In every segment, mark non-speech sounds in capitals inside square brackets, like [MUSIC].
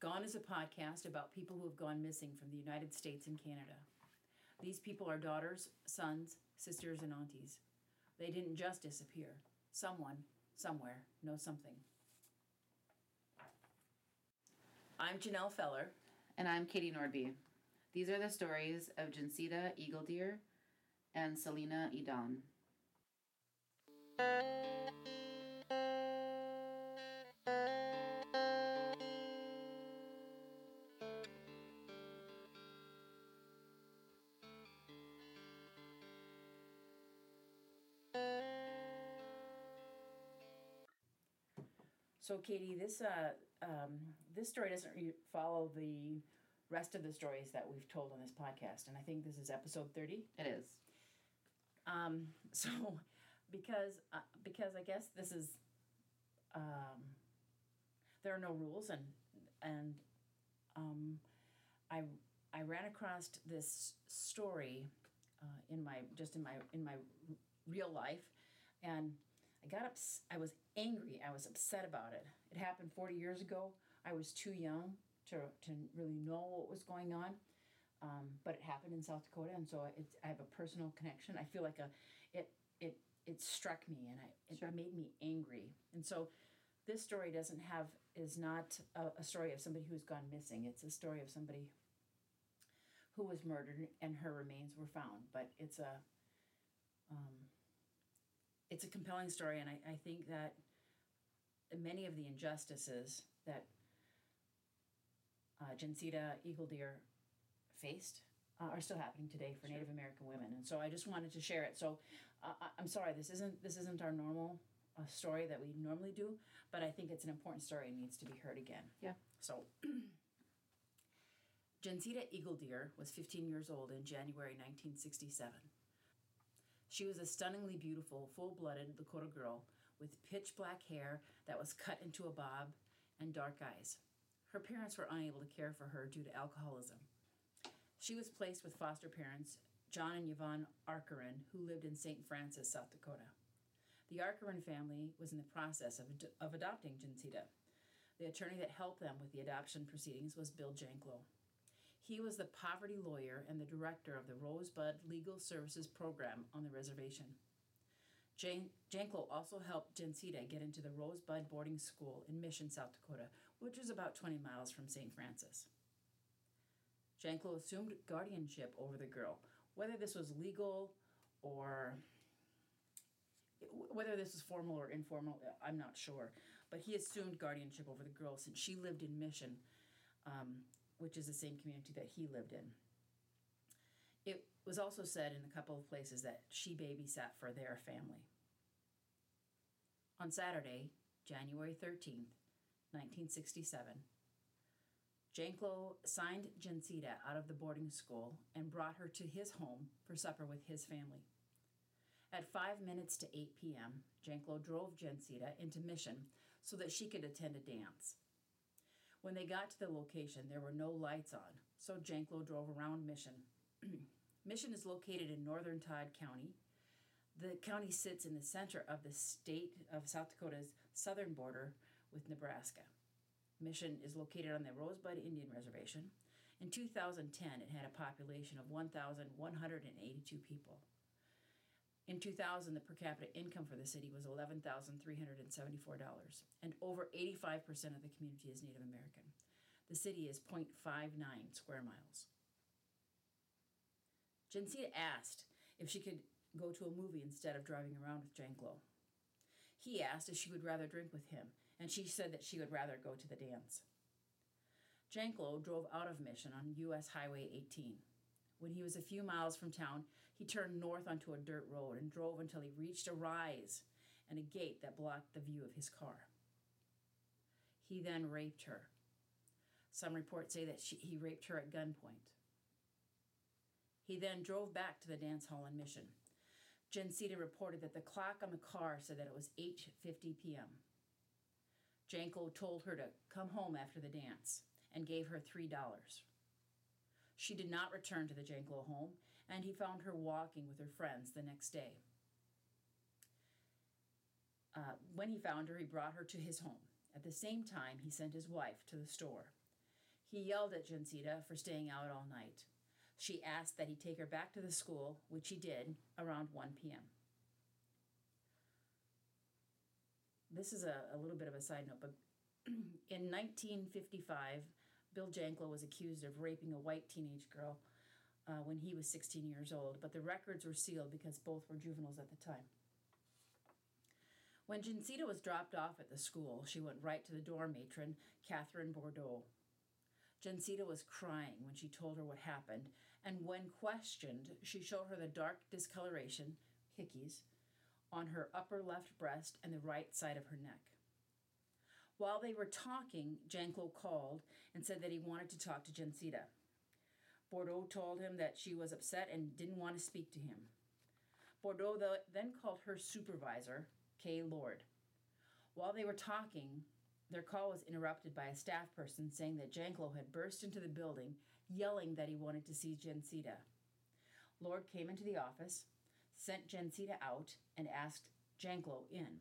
Gone is a podcast about people who have gone missing from the United States and Canada. These people are daughters, sons, sisters, and aunties. They didn't just disappear. Someone, somewhere, knows something. I'm Janelle Feller. And I'm Katie Nordby. These are the stories of Jancita Eagle Deer and Selena Adan. So, Katie, this uh, um, this story doesn't re- follow the rest of the stories that we've told on this podcast, and I think this is episode thirty. It is. Um, [LAUGHS] so, because uh, because I guess this is um, there are no rules, and and um, I I ran across this story uh, in my just in my in my real life, and I got ups- I was angry. I was upset about it. It happened 40 years ago. I was too young to, to really know what was going on. Um, but it happened in South Dakota, and so it's, I have a personal connection. I feel like a, it it it struck me, and I it Sure. made me angry. And so, this story doesn't have is not a, a story of somebody who's gone missing. It's a story of somebody who was murdered, and her remains were found. But it's a um, it's a compelling story, and I, I think that many of the injustices that uh, Jancita Eagle Deer faced uh, are still happening today for Native American women, and so I just wanted to share it. So uh, I'm sorry, this isn't this isn't our normal uh, story that we normally do, but I think it's an important story and needs to be heard again. Yeah. So, [CLEARS THROAT] Jancita Eagle Deer was 15 years old in January 1967. She was a stunningly beautiful, full blooded Lakota girl with pitch black hair that was cut into a bob and dark eyes. Her parents were unable to care for her due to alcoholism. She was placed with foster parents, John and Yvonne Arkerin, who lived in St. Francis, South Dakota. The Arkerin family was in the process of, ad- of adopting Jancita. The attorney that helped them with the adoption proceedings was Bill Janklow. He was the poverty lawyer and the director of the Rosebud Legal Services Program on the reservation. Jan- also helped Jancita get into the Rosebud Boarding School in Mission, South Dakota, which was about 20 miles from St. Francis. Janklow assumed guardianship over the girl. Whether this was legal or whether this was formal or informal, I'm not sure. But he assumed guardianship over the girl since she lived in Mission, um, which is the same community that he lived in. It was also said in a couple of places that she babysat for their family. On Saturday, January 13th, 1967, Janklow signed Jancita out of the boarding school and brought her to his home for supper with his family. At five minutes to 8 p.m., Janklow drove Jancita into Mission so that she could attend a dance. When they got to the location, there were no lights on, so Janklow drove around Mission. [CLEARS THROAT] Mission is located in northern Todd County. The county sits in the center of the state of South Dakota's southern border with Nebraska. Mission is located on the Rosebud Indian Reservation. In 2010, it had a population of 1,182 people. In 2000, the per capita income for the city was $11,374, and over 85% of the community is Native American. The city is 0.59 square miles. Jancita asked if she could go to a movie instead of driving around with Janklow. He asked if she would rather drink with him, and she said that she would rather go to the dance. Janklow drove out of Mission on U.S. Highway 18. When he was a few miles from town, he turned north onto a dirt road and drove until he reached a rise and a gate that blocked the view of his car. He then raped her. Some reports say that she, he raped her at gunpoint. He then drove back to the dance hall in Mission. Jancita reported that the clock on the car said that it was 8:50 p.m. Janklow told her to come home after the dance and gave her $3. She did not return to the Janklow home, and he found her walking with her friends the next day. Uh, when he found her, he brought her to his home. At the same time, he sent his wife to the store. He yelled at Jancita for staying out all night. She asked that he take her back to the school, which he did around 1 p.m. This is a, a little bit of a side note, but [CLEARS THROAT] in 1955, Bill Janklow was accused of raping a white teenage girl uh, when he was 16 years old, but the records were sealed because both were juveniles at the time. When Jancita was dropped off at the school, she went right to the dorm matron, Catherine Bordeaux. Jancita was crying when she told her what happened, and when questioned, she showed her the dark discoloration, hickeys, on her upper left breast and the right side of her neck. While they were talking, Janklow called and said that he wanted to talk to Jancita. Bordeaux told him that she was upset and didn't want to speak to him. Bordeaux then called her supervisor, Kay Lord. While they were talking, their call was interrupted by a staff person saying that Janklow had burst into the building, yelling that he wanted to see Jancita. Lord came into the office, sent Jancita out, and asked Janklow in.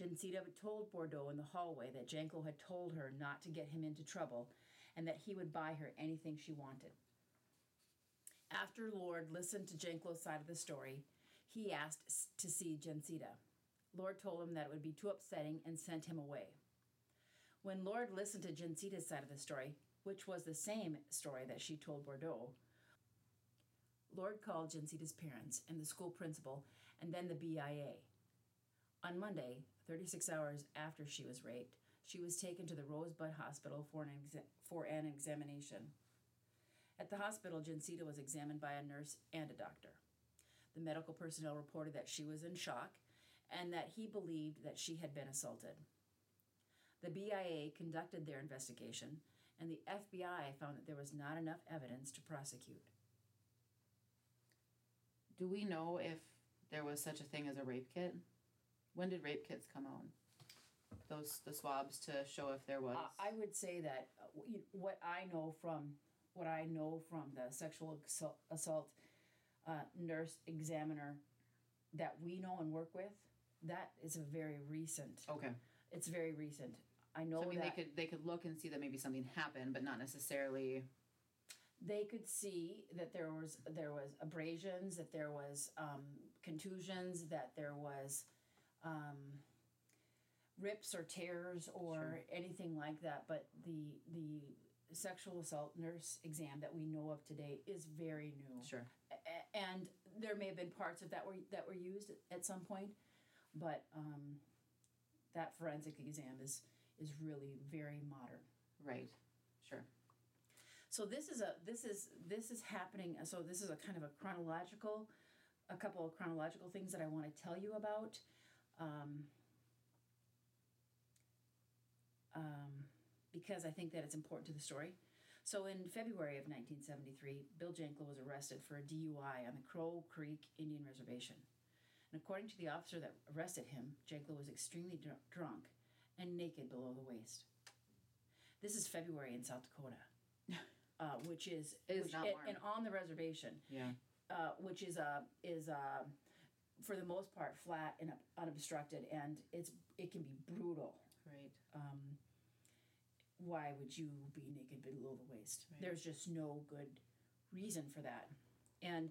Jancita told Bordeaux in the hallway that Janklow had told her not to get him into trouble and that he would buy her anything she wanted. After Lord listened to Janklow's side of the story, he asked to see Jancita. Lord told him that it would be too upsetting and sent him away. When Lord listened to Jancita's side of the story, which was the same story that she told Bordeaux, Lord called Jancita's parents and the school principal and then the BIA. On Monday, 36 hours after she was raped, she was taken to the Rosebud Hospital for an, exa- for an examination. At the hospital, Jancita was examined by a nurse and a doctor. The medical personnel reported that she was in shock and that he believed that she had been assaulted. The BIA conducted their investigation, and the FBI found that there was not enough evidence to prosecute. Do we know if there was such a thing as a rape kit? When did rape kits come out? Those the swabs to show if there was. Uh, I would say that uh, what I know from what I know from the sexual assault, assault uh, nurse examiner that we know and work with, that is a very recent. okay. It's very recent. I know So I mean, that they could they could look and see that maybe something happened, but not necessarily. they could see that there was there was abrasions, that there was um, contusions, that there was um, rips or tears or Sure. anything like that. But the the sexual assault nurse exam that we know of today is very new, Sure. A- and there may have been parts of that were that were used at some point, but um, that forensic exam is is really very modern. Right. Sure. So this is a this is this is happening. So this is a kind of a chronological, a couple of chronological things that I want to tell you about. Um, um, because I think that it's important to the story. So in February of 1973, Bill Janklow was arrested for a DUI on the Crow Creek Indian Reservation. And according to the officer that arrested him, Janklow was extremely dr- drunk and naked below the waist. This is February in South Dakota, [LAUGHS] uh, which is, is which, not and, warm. and on the reservation, Yeah. uh, which is uh, is uh, for the most part flat and unobstructed, and it's it can be brutal. Right. Um, why would you be naked below the waist? Right. There's just no good reason for that. And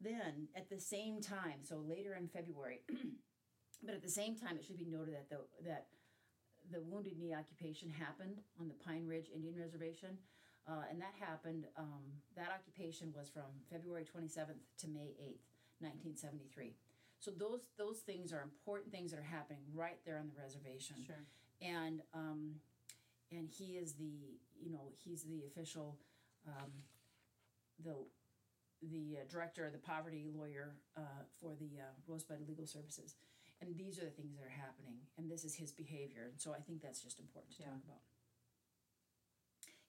then at the same time, so later in February, [CLEARS THROAT] but at the same time, it should be noted that the that the Wounded Knee occupation happened on the Pine Ridge Indian Reservation, uh, and that happened. Um, that occupation was from February 27th to May 8th, 1973. So those those things are important things that are happening right there on the reservation Sure. and um, and he is the you know he's the official um, the the uh, director the poverty lawyer uh, for the uh, Rosebud Legal Services and these are the things that are happening and this is his behavior and so I think that's just important to Yeah. talk about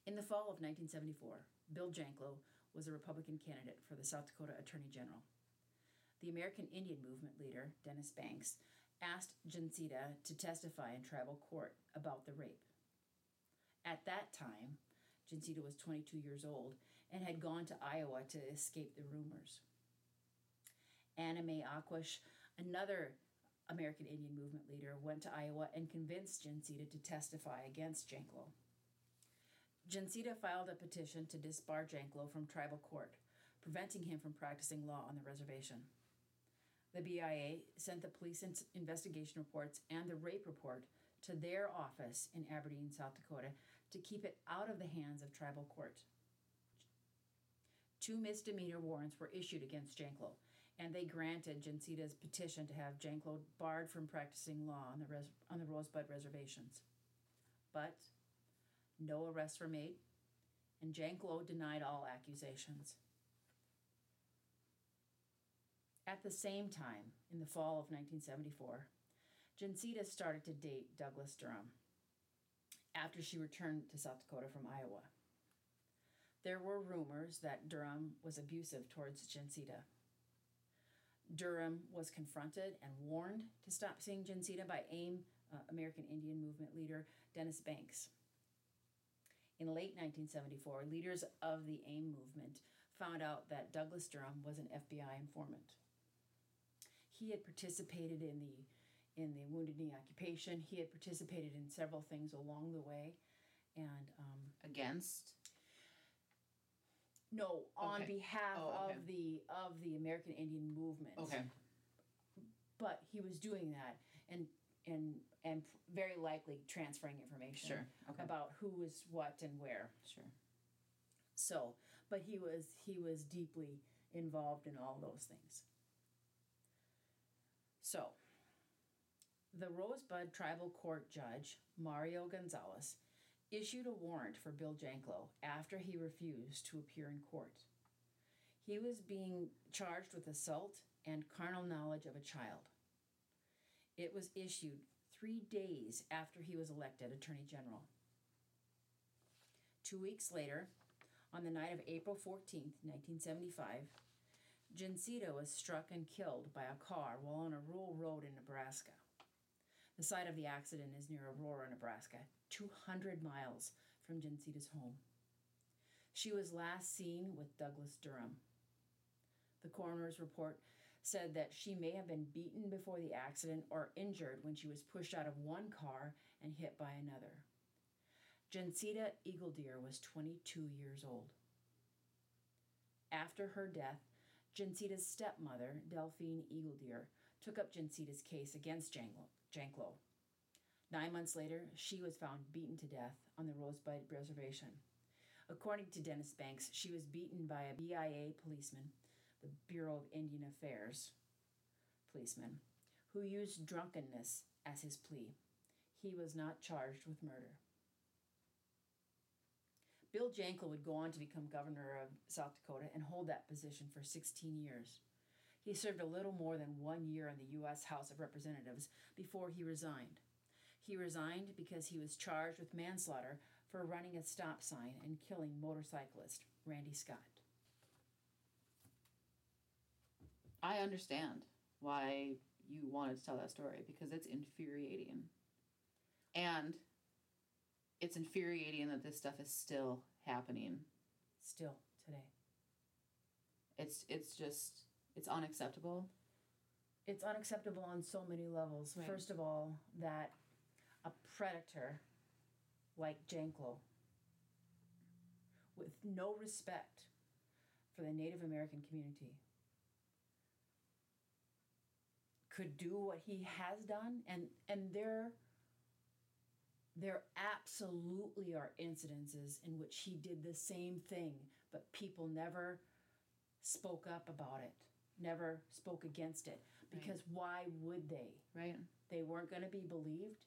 in the fall of 1974 Bill Janklow was a Republican candidate for the South Dakota Attorney General the American Indian Movement leader Dennis Banks asked Jancita to testify in tribal court about the rape. At that time, Jancita was 22 years old and had gone to Iowa to escape the rumors. Anna Mae Aquash, another American Indian Movement leader, went to Iowa and convinced Jancita to testify against Janklow. Jancita filed a petition to disbar Janklow from tribal court, preventing him from practicing law on the reservation. The BIA sent the police investigation reports and the rape report to their office in Aberdeen, South Dakota, to keep it out of the hands of tribal court. Two misdemeanor warrants were issued against Janklow, and they granted Jancita's petition to have Janklow barred from practicing law on the res- on the Rosebud reservations. But no arrests were made, and Janklow denied all accusations. At the same time, in the fall of 1974, Jancita started to date Douglas Durham after she returned to South Dakota from Iowa. There were rumors that Durham was abusive towards Jancita. Durham was confronted and warned to stop seeing Jancita by AIM, uh, American Indian Movement leader Dennis Banks. In late 1974, leaders of the AIM movement found out that Douglas Durham was an FBI informant. He had participated in the in the Wounded Knee occupation. He had participated in several things along the way, and um, Against. No, on Okay. behalf Oh, okay. of the of the American Indian movement. Okay. but he was doing that and and and very likely transferring information Sure. Okay. about who was what and where. Sure. So, but he was he was deeply involved in all those things. So, the Rosebud Tribal Court judge, Mario Gonzalez, issued a warrant for Bill Janklow after he refused to appear in court. He was being charged with assault and carnal knowledge of a child. It was issued three days after he was elected Attorney General. Two weeks later, on the night of April 14, 1975, Jancita was struck and killed by a car while on a rural road in Nebraska. The site of the accident is near Aurora, Nebraska, 200 miles from Jancita's home. She was last seen with Douglas Durham. The coroner's report said that she may have been beaten before the accident or injured when she was pushed out of one car and hit by another. Jancita Eagle Deer was 22 years old. After her death, Jancita's stepmother, Delphine Eagle Deer, took up Jancita's case against Janklow. Nine months later, she was found beaten to death on the Rosebud Reservation. According to Dennis Banks, she was beaten by a BIA policeman, the Bureau of Indian Affairs policeman, who used drunkenness as his plea. He was not charged with murder. Bill Janklow would go on to become governor of South Dakota and hold that position for 16 years. He served a little more than one year in the U.S. House of Representatives before he resigned. He resigned because he was charged with manslaughter for running a stop sign and killing motorcyclist Randy Scott. I understand why you wanted to tell that story because it's infuriating. And it's infuriating that this stuff is still happening. Still today. It's it's just it's unacceptable. It's unacceptable on so many levels. Right. First of all, that a predator like Janklow, with no respect for the Native American community, could do what he has done, and and there. There absolutely are incidences in which he did the same thing, but people never spoke up about it, never spoke against it. Right. Because why would they? Right. They weren't going to be believed.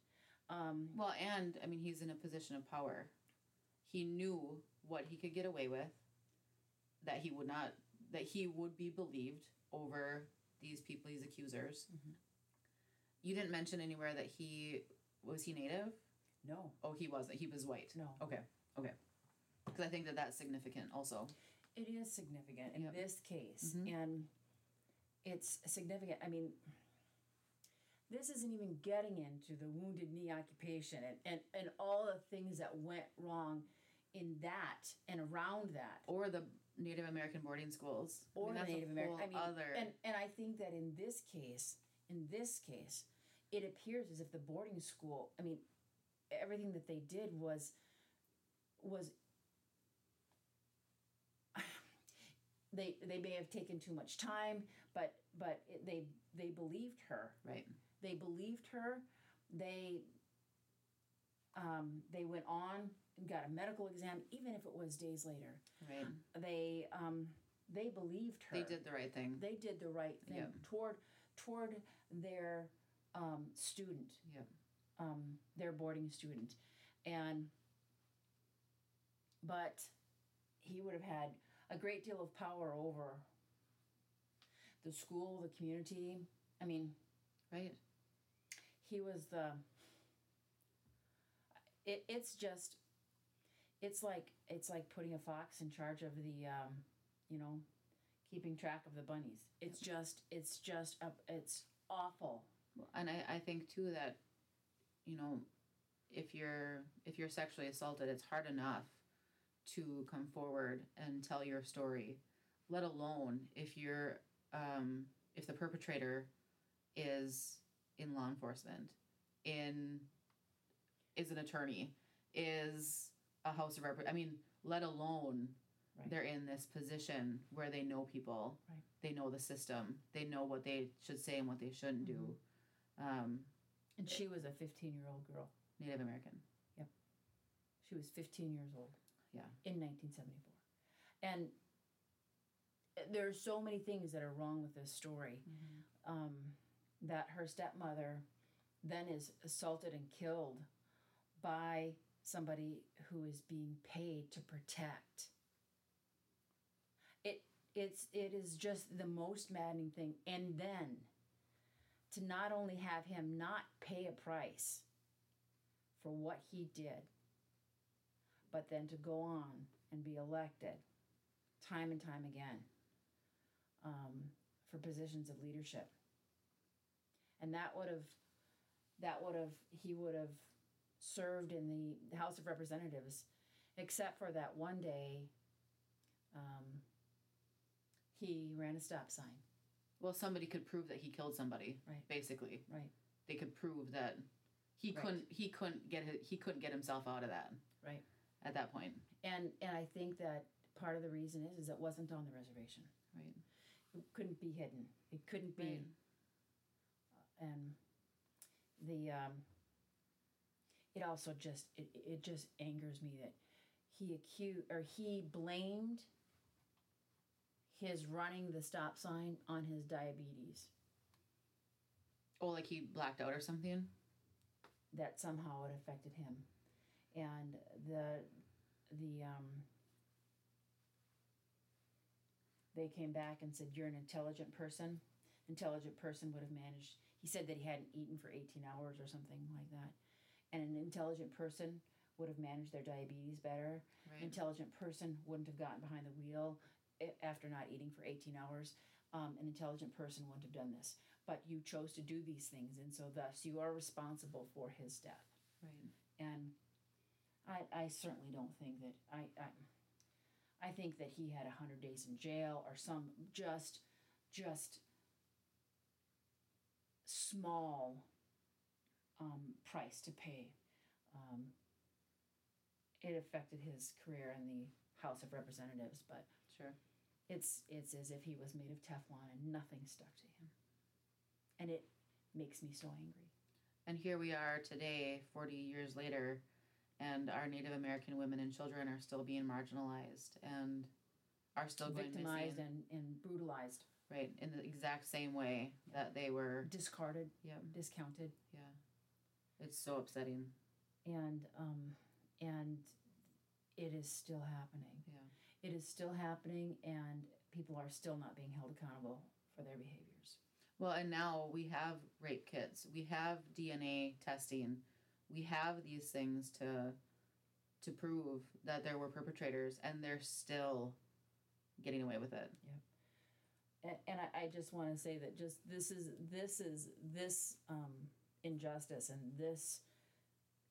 Um, Well, and I mean, he's in a position of power. He knew what he could get away with, that he would not, that he would be believed over these people, these accusers. Mhm. You didn't mention anywhere that he was he native. no, Oh, he wasn't. He was white. no. Okay. Okay. Because I think that that's significant also. It is significant in Yep. this case, Mhm. and it's significant. I mean, this isn't even getting into the wounded knee occupation and, and, and all the things that went wrong in that and around that. Or the Native American boarding schools. Or I mean, Native American. I mean, other... and, and I think that in this case, in this case, it appears as if the boarding school, I mean, everything that they did was, was [SIGHS] they they may have taken too much time, but but they they believed her. Right. They believed her. They um, they went on and got a medical exam, even if it was days later. Right. They um, they believed her. They did the right thing. They did the right thing Yep. toward toward their um, student. Yep. Um, their boarding student, and but he would have had a great deal of power over the school, the community. I mean, Right. He was the it, it's just it's like it's like putting a fox in charge of the um, you know keeping track of the bunnies. It's just it's just a, it's awful. And I, I think too that you know if you're if you're sexually assaulted it's hard enough to come forward and tell your story let alone if you're um, if the perpetrator is in law enforcement in is an attorney is a house of rep i mean let alone Right. they're in this position where they know people. Right. they know the system. They know what they should say and what they shouldn't do. Um, and she was a 15 year old girl. Native american. Yep. she was 15 years old. Yeah. in 1974 and uh, there's so many things that are wrong with this story. Um, that her stepmother then is assaulted and killed by somebody who is being paid to protect. It it's it is just the most maddening thing. And then to not only have him not pay a price for what he did, but then to go on and be elected time and time again um, for positions of leadership. And that would have, that would have, he would have served in the House of Representatives, except for that one day um, he ran a stop sign. well somebody could prove that he killed somebody Right. basically Right. they could prove that he Right. couldn't he couldn't get he couldn't get himself out of that Right. at that point. point And and I think that part of the reason is is it wasn't on the reservation. right It couldn't be hidden. It couldn't be. Right. And the um, it also just it, it just angers me that he accused or he blamed his running the stop sign on his diabetes. Oh like he blacked out or something? That somehow it affected him. And the the um they came back and said you're an intelligent person intelligent person would have managed he said that he hadn't eaten for 18 hours or something like that. And an intelligent person would have managed their diabetes better. An right. Intelligent person wouldn't have gotten behind the wheel after not eating for 18 hours. Um, an intelligent person wouldn't have done this. But you chose to do these things and so thus you are responsible for his death. Right. And I, I certainly don't think that I, I I think that he had a hundred days in jail or some just just small um, price to pay. Um, it affected his career in the House of Representatives, but sure it's it's as if he was made of Teflon and nothing stuck to him, and it makes me so angry. and here we are today 40 years later and our native american women and children are still being marginalized and are still going victimized and, and brutalized, right in the exact same way that they were discarded, yeah discounted, yeah it's so upsetting and um, and it is still happening. yeah It is still happening, and people are still not being held accountable for their behaviors. Well, and now we have rape kits. We have DNA testing. We have these things to to prove that there were perpetrators and they're still getting away with it. And, I, I just want to say that just this is this is this um, injustice and this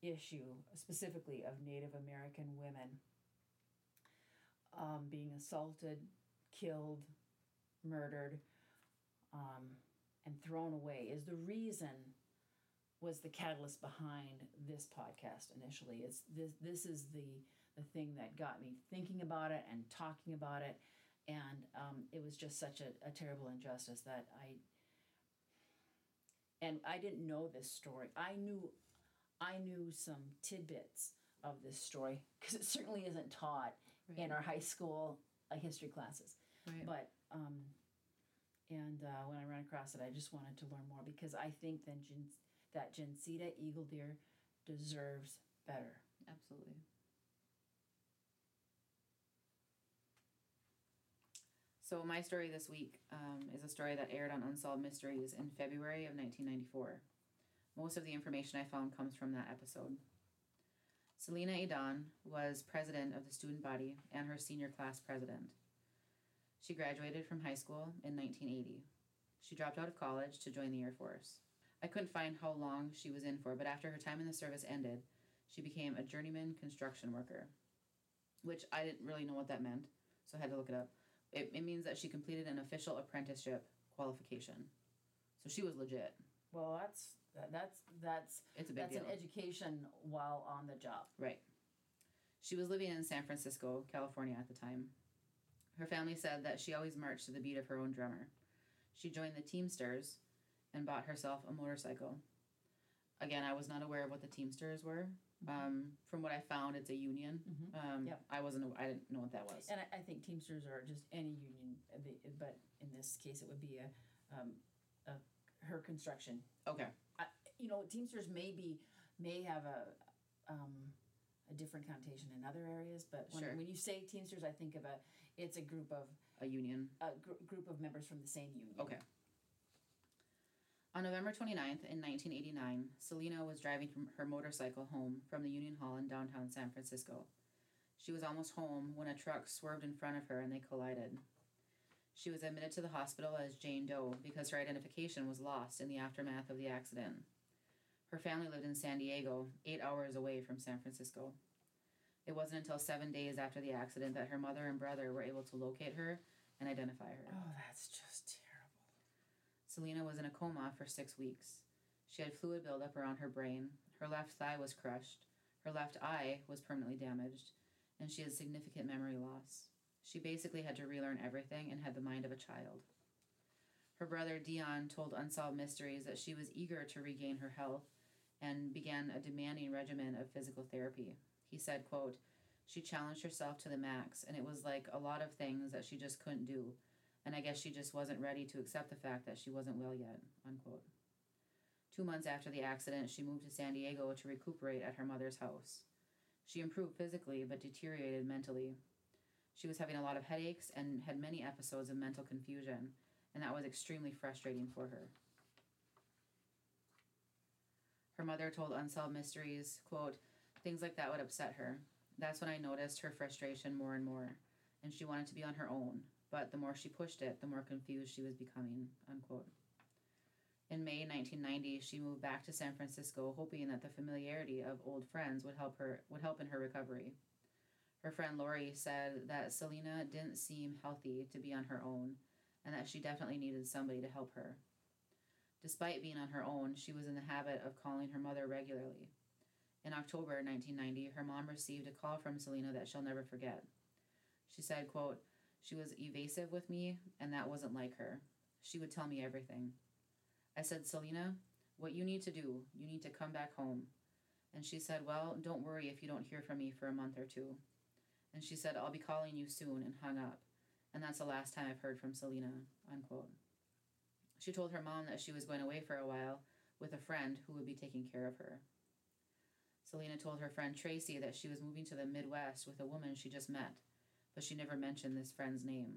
issue specifically of Native American women um, being assaulted, killed, murdered, um, and thrown away is the reason was the catalyst behind this podcast initially. It's this this is the the thing that got me thinking about it and talking about it and um, it was just such a, a terrible injustice that I. And I didn't know this story. I knew, I knew some tidbits of this story because it certainly isn't taught Right. in our high school uh, history classes. Right. But um, and uh, when I ran across it, I just wanted to learn more because I think then Gen- that Jancita eagle deer deserves better. Absolutely. So my story this week um, is a story that aired on Unsolved Mysteries in February of 1994. Most of the information I found comes from that episode. Selena Adan was president of the student body and her senior class president. She graduated from high school in 1980. She dropped out of college to join the Air Force. I couldn't find how long she was in for, but after her time in the service ended, she became a journeyman construction worker, which I didn't really know what that meant, so I had to look it up. It, it means that she completed an official apprenticeship qualification. So she was legit. Well, that's that's that's It's a big that's deal. an education while on the job. Right. She was living in San Francisco, California at the time. Her family said that she always marched to the beat of her own drummer. She joined the Teamsters and bought herself a motorcycle. Again, I was not aware of what the Teamsters were. Um, from what I found, it's a union. Mhm. Um, Yep. I wasn't. I didn't know what that was. And I, I think Teamsters are just any union, uh, but in this case, it would be a, um, a her construction. Okay. You know, Teamsters may be may have a um, a different connotation in other areas, but when, Sure. when you say Teamsters, I think of a it's a group of A union. a gr- group of members from the same union. Okay. On November 29th, in 1989, Selena was driving her motorcycle home from the Union Hall in downtown San Francisco. She was almost home when a truck swerved in front of her and they collided. She was admitted to the hospital as Jane Doe because her identification was lost in the aftermath of the accident. Her family lived in San Diego, eight hours away from San Francisco. It wasn't until seven days after the accident that her mother and brother were able to locate her and identify her. Oh, that's just. Selena was in a coma for six weeks. She had fluid buildup around her brain. Her left thigh was crushed. Her left eye was permanently damaged. And she had significant memory loss. She basically had to relearn everything and had the mind of a child. Her brother Dion told Unsolved Mysteries that she was eager to regain her health and began a demanding regimen of physical therapy. He said, quote, She challenged herself to the max, and it was like a lot of things that she just couldn't do and I guess she just wasn't ready to accept the fact that she wasn't well yet. Unquote. Two months after the accident, she moved to San Diego to recuperate at her mother's house. She improved physically but deteriorated mentally. She was having a lot of headaches and had many episodes of mental confusion, and that was extremely frustrating for her. Her mother told Unsolved Mysteries, quote, things like that would upset her. That's when I noticed her frustration more and more, and she wanted to be on her own, but the more she pushed it, the more confused she was becoming. Unquote. In May 1990, she moved back to San Francisco, hoping that the familiarity of old friends would help her would help in her recovery. Her friend Lori said that Selena didn't seem healthy to be on her own, and that she definitely needed somebody to help her. Despite being on her own, she was in the habit of calling her mother regularly. In October 1990, her mom received a call from Selena that she'll never forget. She said, quote, she was evasive with me, and that wasn't like her. She would tell me everything. I said, Selena, what you need to do, you need to come back home. And she said, Well, don't worry if you don't hear from me for a month or two. And she said, I'll be calling you soon, and hung up. And that's the last time I've heard from Selena. Unquote. She told her mom that she was going away for a while with a friend who would be taking care of her. Selena told her friend Tracy that she was moving to the Midwest with a woman she just met but she never mentioned this friend's name.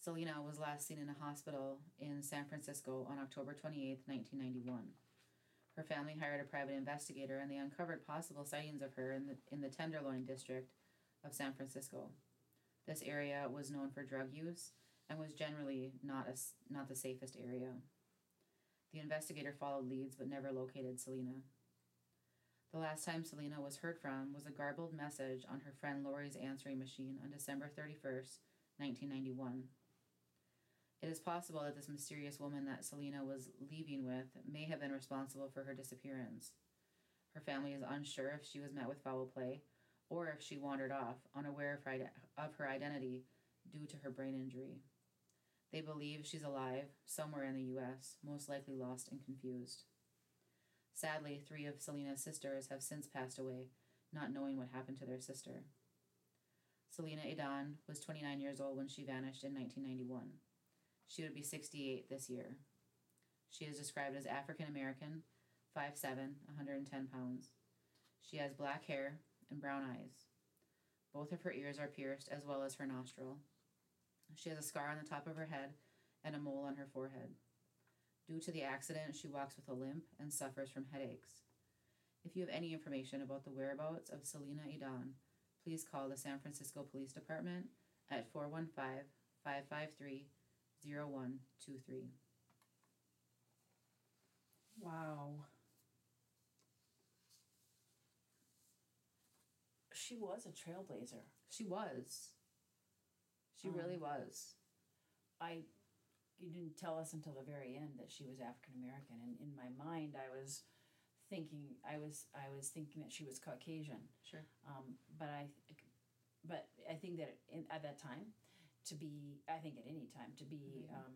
Selena was last seen in a hospital in San Francisco on October 28, 1991. Her family hired a private investigator and they uncovered possible sightings of her in the, in the Tenderloin district of San Francisco. This area was known for drug use and was generally not, a, not the safest area. The investigator followed leads but never located Selena. The last time Selena was heard from was a garbled message on her friend Lori's answering machine on December 31st, 1991. It is possible that this mysterious woman that Selena was leaving with may have been responsible for her disappearance. Her family is unsure if she was met with foul play or if she wandered off, unaware of her, of her identity, due to her brain injury. They believe she's alive somewhere in the US, most likely lost and confused. Sadly, three of Selena's sisters have since passed away, not knowing what happened to their sister. Selena Adan was 29 years old when she vanished in 1991. She would be 68 this year. She is described as African American, 5'7, 110 pounds. She has black hair and brown eyes. Both of her ears are pierced, as well as her nostril. She has a scar on the top of her head and a mole on her forehead. Due to the accident, she walks with a limp and suffers from headaches. If you have any information about the whereabouts of Selena Adan, please call the San Francisco Police Department at 415 553 0123. Wow. She was a trailblazer. She was. She Um, really was. I you didn't tell us until the very end that she was African American and in my mind I was thinking I was I was thinking that she was Caucasian. Sure. Um, but I but I think that in, at that time to be I think at any time to be Mhm. um,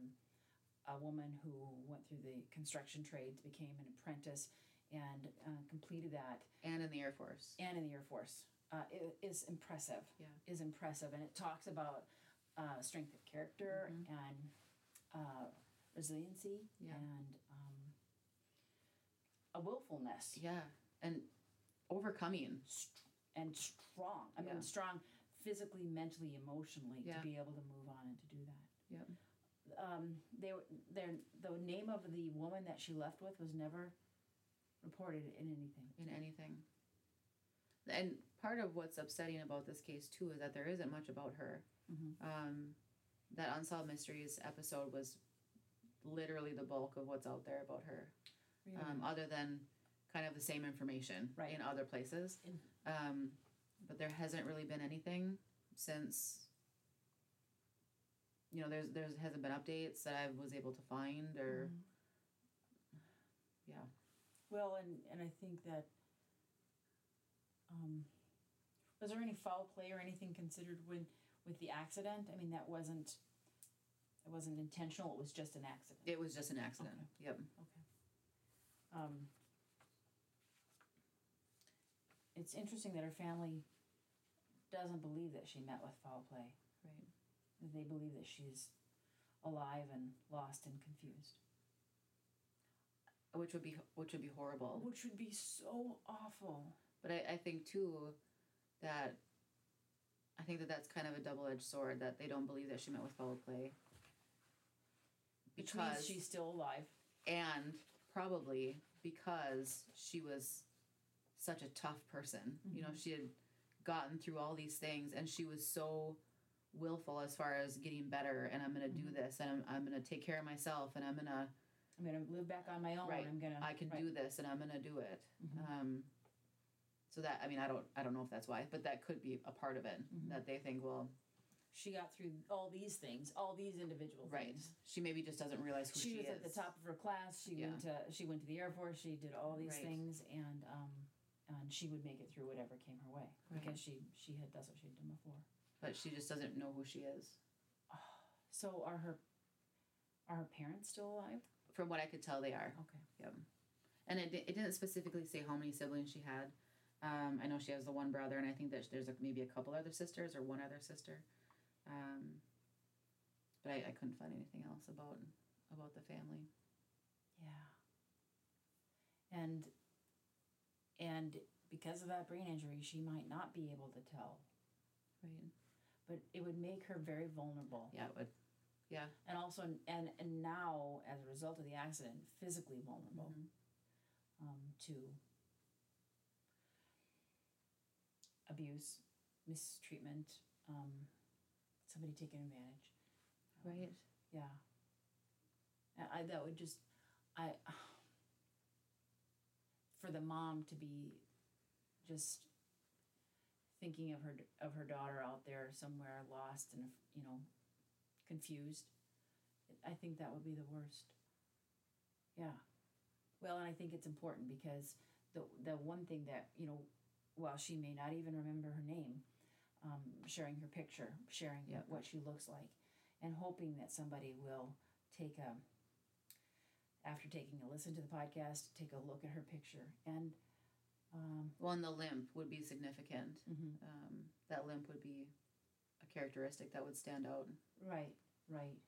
a woman who went through the construction trades became an apprentice and uh, completed that And in the Air Force. and in the Air Force uh, i- is impressive. Yeah. Is impressive, and it talks about uh, strength of character Mhm. and uh, resiliency Yeah. and um, a willfulness Yeah. And overcoming. st- and strong. I Yeah. mean, strong physically, mentally, emotionally Yeah. to be able to move on and to do that. Yep. Um, they were their the name of the woman that she left with was never reported in anything. in anything. And part of what's upsetting about this case too is that there isn't much about her. Mhm. Um, that unsolved mysteries episode was literally the bulk of what's out there about her, um, other than kind of the same information Right. in other places. Um, but there hasn't really been anything since. You know, there's there hasn't been updates that I was able to find or Mhm. yeah. Well, and and I think that um, was there any foul play or anything considered when with the accident? I mean, that wasn't it wasn't intentional. It was just an accident. It was just an accident. Okay. Yep. Okay. Um, it's interesting that her family doesn't believe that she met with foul play. Right. They believe that she's alive and lost and confused, Which would be which would be horrible. which would be so awful. But I, I think too that I think that that's kind of a double edged sword that they don't believe that she met with foul play. Because she's still alive. and probably because she was such a tough person. You know, Mhm. she had gotten through all these things and she was so willful as far as getting better and I'm gonna do Mhm. this and I'm, I'm gonna take care of myself and I'm gonna I'm gonna live back on my own. Right. I'm gonna. I can right. do this and I'm gonna do it. Mhm. Um, so that I mean I don't I don't know if that's why, but that could be a part of it Mhm. that they think well She got through all these things, all these individual right things. she maybe just doesn't realize who She, she, was is. at the top of her class. She Yeah. went to she went to the Air Force. She did all these Right. things, and um, and she would make it through whatever came her way Right. because she she had that's what she had done before. but she just doesn't know who she is. [SIGHS] So are her are her parents still alive? From what I could tell, they are. Okay. And it, it didn't specifically say how many siblings she had. Um, I know she has the one brother, and I think that there's like maybe a couple other sisters or one other sister. Um, but I, I couldn't find anything else about about the family. Yeah. And and because of that brain injury, she might not be able to tell, Right. but it would make her very vulnerable. Yeah, it would. Yeah. And also, and and now as a result of the accident, physically vulnerable Mhm. um, to abuse, mistreatment, um, somebody taking advantage. Um, Right. Yeah. I, I that would just I [SIGHS] for the mom to be just thinking of her of her daughter out there somewhere lost and you know confused. I think that would be the worst. Yeah. Well, and I think it's important because the the one thing that you know, while she may not even remember her name, um, sharing her picture, sharing Yep. what she looks like, and hoping that somebody will take a, after taking a listen to the podcast, take a look at her picture. And um, Well, and the limp would be significant. mhm. Um, that limp would be a characteristic that would stand out. right, right.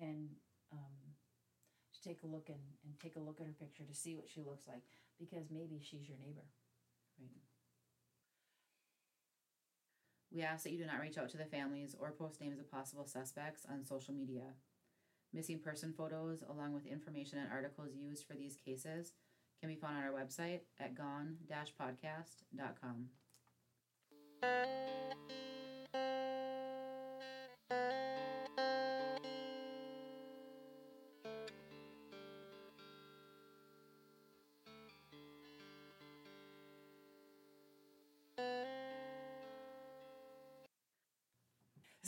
And um, to take a look and, and take a look at her picture to see what she looks like because maybe she's your neighbor. We ask that you do not reach out to the families or post names of possible suspects on social media. Missing person photos, along with information and articles used for these cases, can be found on our website at gone-podcast.com.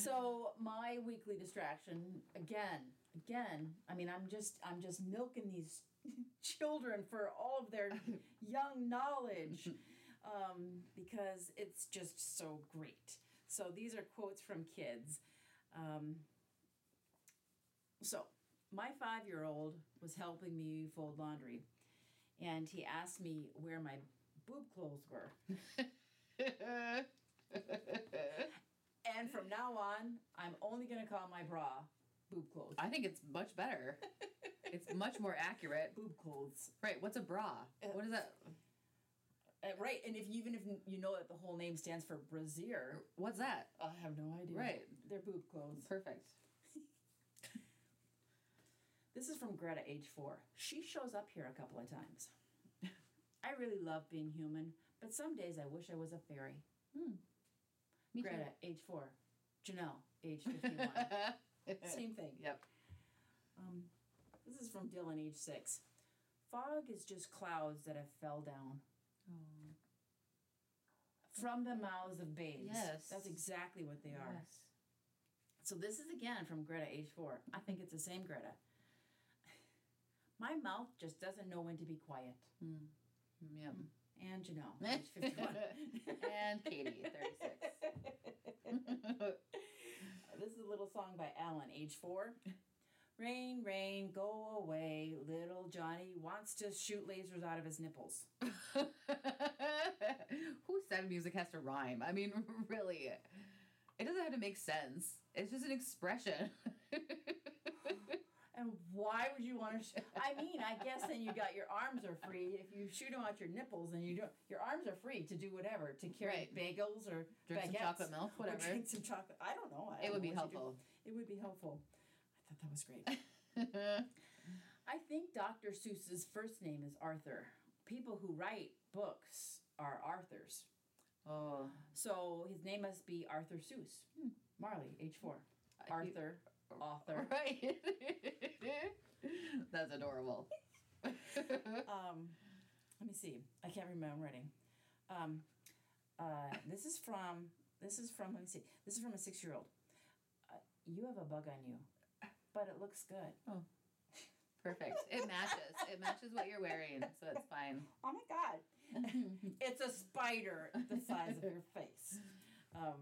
So my weekly distraction again, again. I mean, I'm just I'm just milking these [LAUGHS] children for all of their [LAUGHS] young knowledge um, because it's just so great. So these are quotes from kids. Um, so my five year old was helping me fold laundry, and he asked me where my boob clothes were. [LAUGHS] And from now on, I'm only going to call my bra boob clothes. I think it's much better. It's much more accurate. Boob clothes. Right, what's a bra? What is that? Uh, right, and if even if you know that the whole name stands for brassiere, What's that? I have no idea. Right. They're boob clothes. Perfect. [LAUGHS] This is from Greta, age four. She shows up here a couple of times. [LAUGHS] I really love being human, but some days I wish I was a fairy. Me Greta, age four. Janelle, age 51. [LAUGHS] Same thing. Yep. Um, this is from Dylan, age six. Fog is just clouds that have fell down from the mouths of babes. Yes. That's exactly what they are. Yes. So this is again from Greta, age four. I think it's the same Greta. [LAUGHS] My mouth just doesn't know when to be quiet. Mm. Yep. And Janelle, [LAUGHS] age 51. and Katie, 36. [LAUGHS] this is a little song by Alan, age four. Rain, rain, go away. Little Johnny wants to shoot lasers out of his nipples. [LAUGHS] Who said music has to rhyme? I mean, really. It doesn't have to make sense. It's just an expression. And why would you want to? Sh- I mean, I guess then you got your arms are free. If you shoot them out your nipples, and you don't, your arms are free to do whatever, to carry Right. bagels or Drink some chocolate milk, or whatever. drink some chocolate. I don't know. I It don't would be know do. helpful. It would be helpful. I thought that was great. [LAUGHS] I think Dr. Seuss's first name is Arthur. People who write books are Arthurs. oh, So his name must be Arthur Seuss. Hmm. Marley, age four. Uh, you- Arthur, author. [LAUGHS] Right. That's adorable. [LAUGHS] Um, let me see. I can't remember I'm writing. Um, uh, this is from. This is from. Let me see. This is from a six-year-old. Uh, you have a bug on you, but it looks good. Oh. Perfect. It matches. It matches what you're wearing, so it's fine. Oh my god! [LAUGHS] it's a spider the size of your face. Um,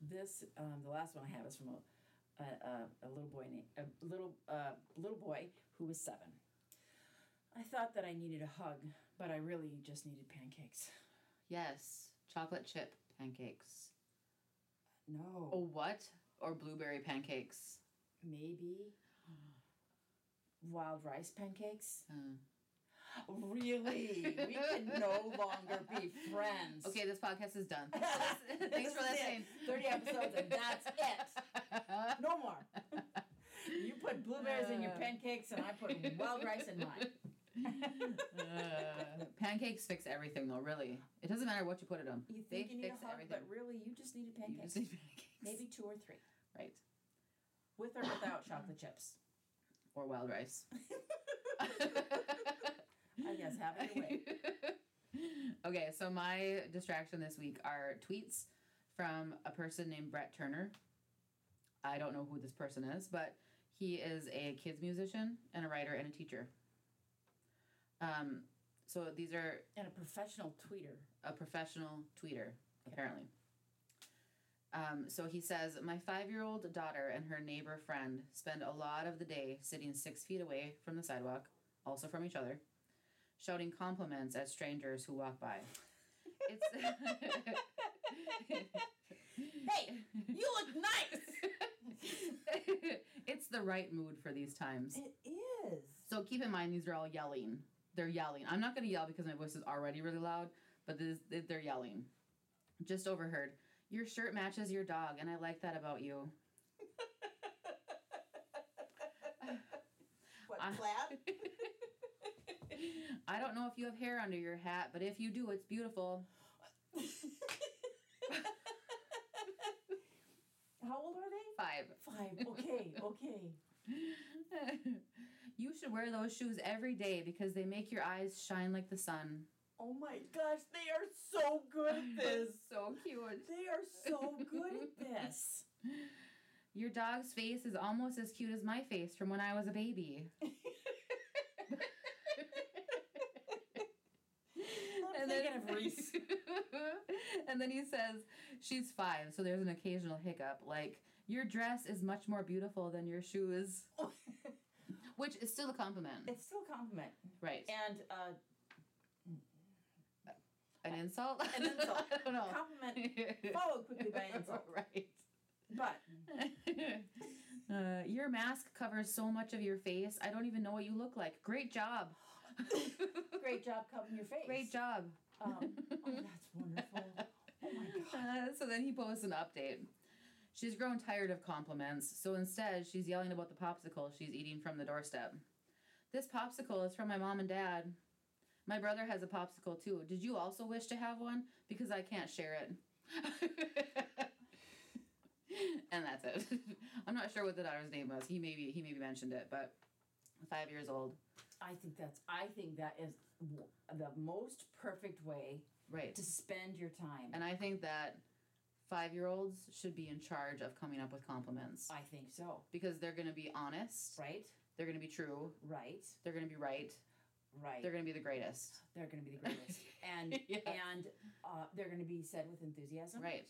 this, um, the last one I have is from a, a, a, little boy named a little uh, little boy who was seven. I thought that I needed a hug, but I really just needed pancakes. Yes, chocolate chip pancakes. No, Oh, what? Or blueberry pancakes. maybe [GASPS] wild rice pancakes. Uh, Really, we can no longer be friends. okay, this podcast is done. [LAUGHS] Thanks for it. listening. 30 episodes and that's it. No more. You put blueberries in your pancakes and I put wild rice in mine. Uh, pancakes fix everything, though. Really, it doesn't matter what you put in them. You they think you need fix a hug, everything. but really you just needed You pancakes. just need pancakes. Maybe two or three. right With or without chocolate chips. or wild rice. [LAUGHS] I guess have it your way. [LAUGHS] okay, so my distraction this week are tweets from a person named Brett Turner. I don't know who this person is, but he is a kids musician and a writer and a teacher. Um, so these are And a professional tweeter. a professional tweeter. apparently. Um, so he says, My five year old daughter and her neighbor friend spend a lot of the day sitting six feet away from the sidewalk, also from each other, shouting compliments at strangers who walk by. It's. [LAUGHS] [LAUGHS] Hey, you look nice. it's the right mood for these times. It is. So keep in mind, these are all yelling. They're yelling. I'm not going to yell because my voice is already really loud, but this, they're yelling. Just overheard. Your shirt matches your dog, and I like that about you. [LAUGHS] What plaid? I don't know if you have hair under your hat, but if you do, it's beautiful. How old are they? Five. Five. Okay. Okay. [LAUGHS] you should wear those shoes every day because they make your eyes shine like the sun. Oh my gosh, they are so good at [LAUGHS] this. so cute. They are so good at this. [LAUGHS] Your dog's face is almost as cute as my face from when I was a baby. I'm thinking of Reese. [LAUGHS] and then he says, She's five, so there's an occasional hiccup, like, Your dress is much more beautiful than your shoes. [LAUGHS] Which is still a compliment. it's still a compliment. right. And uh, An insult? [LAUGHS] An insult. I don't know. compliment followed quickly by insult. right. But uh, your mask covers so much of your face. I don't even know what you look like. Great job. Great job covering your face. Great job. Um, oh, that's wonderful. Oh my [LAUGHS] god. Uh, so then he posts an update. She's grown tired of compliments, so instead she's yelling about the popsicle she's eating from the doorstep. This popsicle is from my mom and dad. My brother has a popsicle too. Did you also wish to have one? Because I can't share it. [LAUGHS] and that's it. [LAUGHS] I'm not sure what the daughter's name was. He maybe he maybe mentioned it, but five years old. I think that's. I think that is w- the most perfect way Right. to spend your time. And I think that five year olds should be in charge of coming up with compliments. I think so. because they're going to be honest, Right. they're going to be true, Right. they're going to be right, Right. they're going to be the greatest. They're going to be the greatest, [LAUGHS] and Yeah. and uh, they're going to be said with enthusiasm. Right.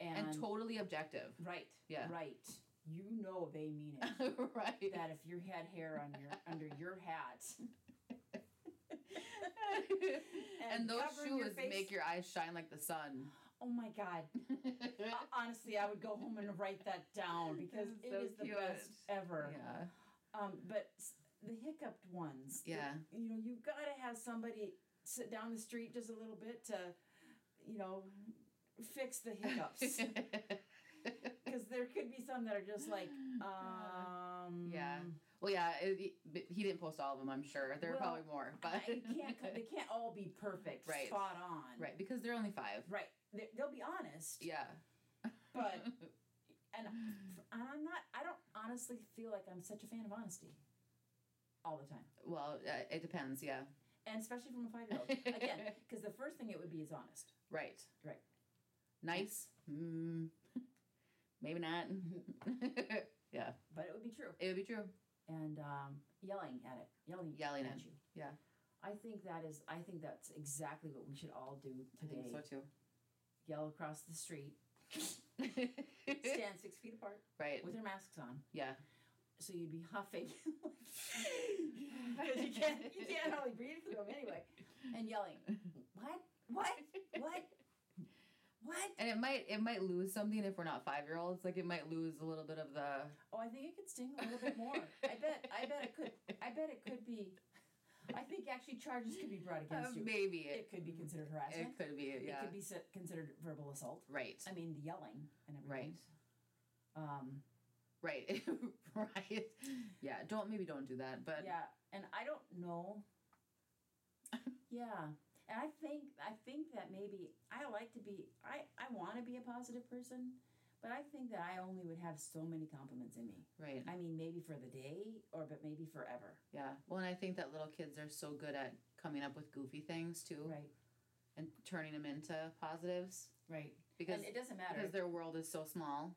And, And, totally objective. right. Yeah. Right. You know they mean it. [LAUGHS] right. that if you had hair on your under your hat, [LAUGHS] and, and those covering your shoes make your eyes shine like the sun. oh my god. [LAUGHS] Uh, honestly, I would go home and write that down because it so is the cute. best ever. yeah. Um, but the hiccuped ones, the- Yeah. you know, you've got to have somebody sit down the street just a little bit to, you know, fix the hiccups. Because there could be some that are just like, [GASPS] um, Yeah. well, yeah, it, it- he didn't post all of them, I'm sure. There are Well, probably more, but can't. They can't [LAUGHS] all be perfect, Right. spot on. right because they're only five. Right. They, they'll be honest, Yeah. but [LAUGHS] and, and I'm not. I don't honestly feel like I'm such a fan of honesty all the time, well, uh, it depends. Yeah. and especially from a five year old. Again, [LAUGHS] because the first thing it would be is honest. Right. Right. Nice. Mm, maybe not. [LAUGHS] yeah, But it would be true. it would be true. And um, yelling at it, yelling, Yelling at at- you. yeah. I think that is. I think that's exactly what we should all do today. I think so too. Yell across the street. [LAUGHS] Stand six feet apart right. with your masks on. Yeah. so you'd be huffing [LAUGHS] because you can't you can't hardly breathe through them anyway, and yelling, what, what, what, what? And it might it might lose something if we're not five year olds. Like it might lose a little bit of the. Oh, I think it could sting a little bit more. I bet, I bet it could. I bet it could be. I think actually charges could be brought Uh, against you. maybe It it. could be considered harassment. It could be. Yeah. It could be considered verbal assault. Right. I mean, the yelling and everything. Right. Um, Right. [LAUGHS] right. Yeah. Don't maybe don't do that. But yeah, and I don't know. yeah, and I think I think that maybe I like to be. I I want to be a positive person, but I think that I only would have so many compliments in me. right. I mean, maybe for the day, or but maybe forever. Yeah. Well, and I think that little kids are so good at coming up with goofy things too, Right. and turning them into positives Right. because and it doesn't matter. because their world is so small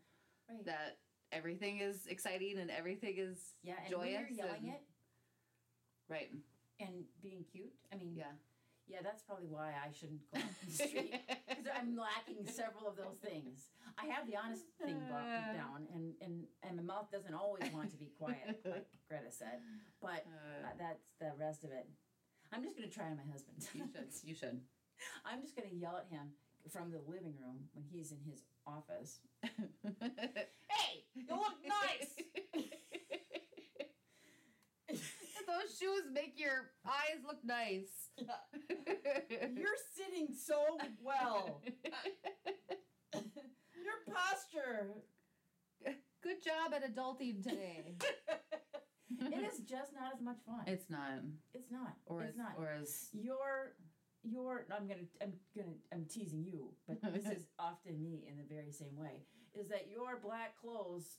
right. that everything is exciting and everything is yeah, and joyous when you're yelling and- it right. and being cute, I mean, Yeah. Yeah, that's probably why I shouldn't go out in the street [LAUGHS] because I'm lacking several of those things. I have the honest thing brought Uh. down, and and and my mouth doesn't always want to be quiet, [LAUGHS] like Greta said. But uh, that's the rest of it. I'm just gonna try on my husband. you should. [LAUGHS] You should. I'm just gonna yell at him from the living room when he's in his office. Hey, you look nice. Those shoes make your eyes look nice. [LAUGHS] You're sitting so well. [LAUGHS] Your posture. Good job at adulting today. it is just not as much fun. It's not. It's not. Or it's as, not. or as your your I'm gonna I'm gonna I'm teasing you, but this is [LAUGHS] often me in the very same way. Is that your black clothes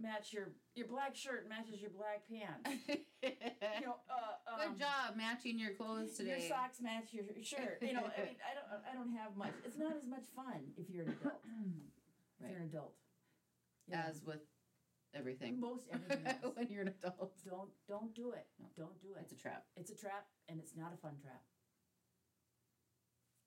match your your black shirt matches your black pants. [LAUGHS] You know, uh, um, Good job matching your clothes today. Your socks match your shirt. You know, I mean, I don't I don't have much. It's not as much fun if you're an adult. [CLEARS THROAT] If you're an adult. You know, As with everything. most [LAUGHS] everything when you're an adult. don't don't do it. No. Don't do it. It's a trap. It's a trap and it's not a fun trap.